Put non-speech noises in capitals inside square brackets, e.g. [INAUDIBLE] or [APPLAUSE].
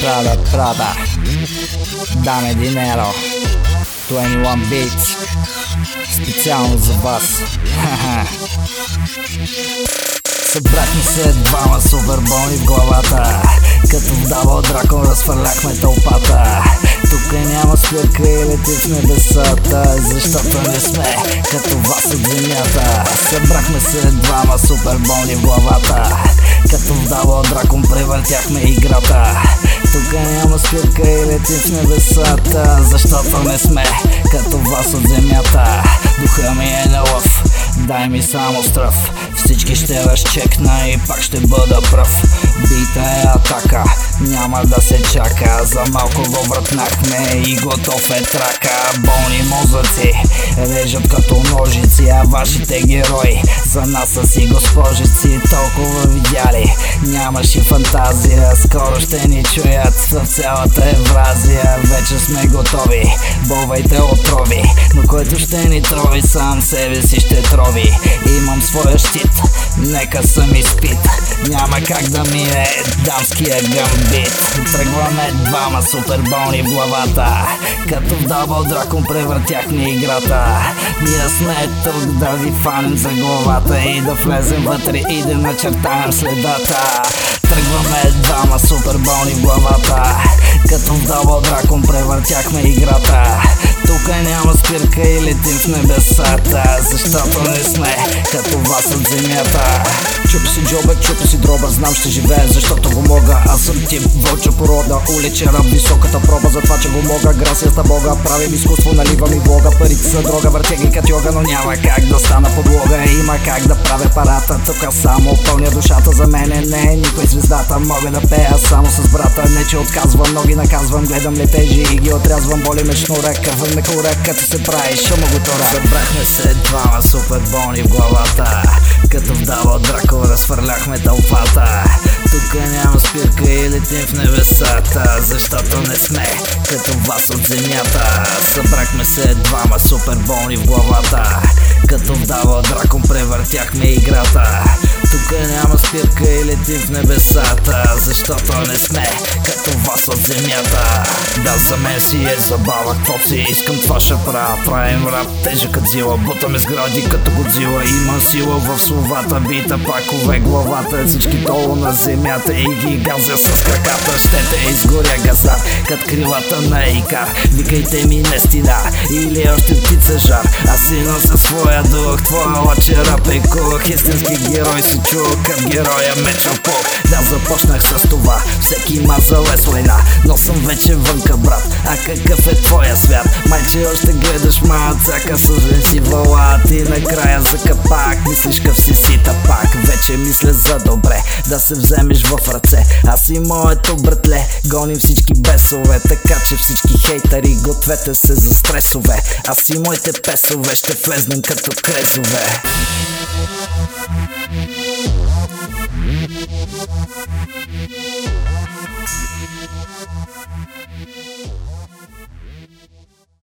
Prada, Prada, dame dinero, 21 Beats, specjalnie z was. [LAUGHS] Събрахме се двама суперболни в главата. Като вдава дракон разфърляхме тълпата. Тук няма спирка и лети в небесата Защото не сме като вас от земята. Събрахме се двама суперболни в главата. Като вдава дракон превъртяхме играта. Тук няма спирка и лети в небесата Защото не сме като вас от земята. Духа ми е на лъв, дай ми само стръв Всички ще разчекна и пак ще бъда пръв Бита е атака, няма да се чака. За малко го вратнахме и готов е трака. Болни мозъци режат като ножици А вашите герои за нас са си госпожици. Толкова видяли, нямаш и фантазия. Скоро ще ни чуят в цялата Евразия. Вече сме готови, бовайте отрови. Но който ще ни трови сам себе си ще трови. Имам своя щит, нека съм изпит. Няма как да мине дамския гамбит. Тръгваме двама суперболни в главата. Като в дабъл дракон превъртяхме играта. Ние сме тук да ви фанем за главата И да влезем вътре и да начертаем следата. Тръгваме двама суперболни в главата. Като в дабъл дракон превъртяхме спирка и летим в небесата Защото не сме като вас от земята Чупи си джобък, чупи си дроба, знам ще живея, защото го мога. Аз съм тип вълча порода, уличен раб, високата проба За това, че го мога, грасията Бога Правим изкуство, наливам и влога. Парите са дрога, въртя ги като йога Но няма как да стана подлога. Има как да правя парата, тук само пълня душата. За мене не е никой звездата Мога да пея само с брата. Не че отказвам, ноги наказвам Гледам летежи и ги отрязвам. Боли ме шнура, кървам ме кура Като се прави шума го тора. Събрахме се двама супер болни в главата Като вдава драко разфърляхме тълпата тук няма спирка и летим в небесата Защото не сме като вас от земята. Събрахме се двама супер болни в главата. Като вдава дракон превъртяхме играта. Тук няма спирка и летим в небесата Защото не сме като вас от земята. Да за мен си е забава, какво си искам това ще правя. Правим рап тежък като зила, бутаме сгради като Годзила. Има сила в словата, бита пакове главата Всички долу на земята и ги газя с краката Ще те изгоря газа, кът крилата на Икар. Викайте ми не стида или още птица жар. Аз си нося своя дух, твоя лачера пекух Истински герой си чул към героя Мечопол Да започнах с това, всеки има залез война Но съм вече вънка брат, а какъв е твоя свят? Майче още гледаш мацака с си вала Ти накрая за капак, мислиш къв си си пак Вече мисля за добре, да се вземеш в ръце. Аз и моето братле, гоним всички бесове Така че всички хейтери гответе се за стресове. Аз и моите песове ще влезнем като крезове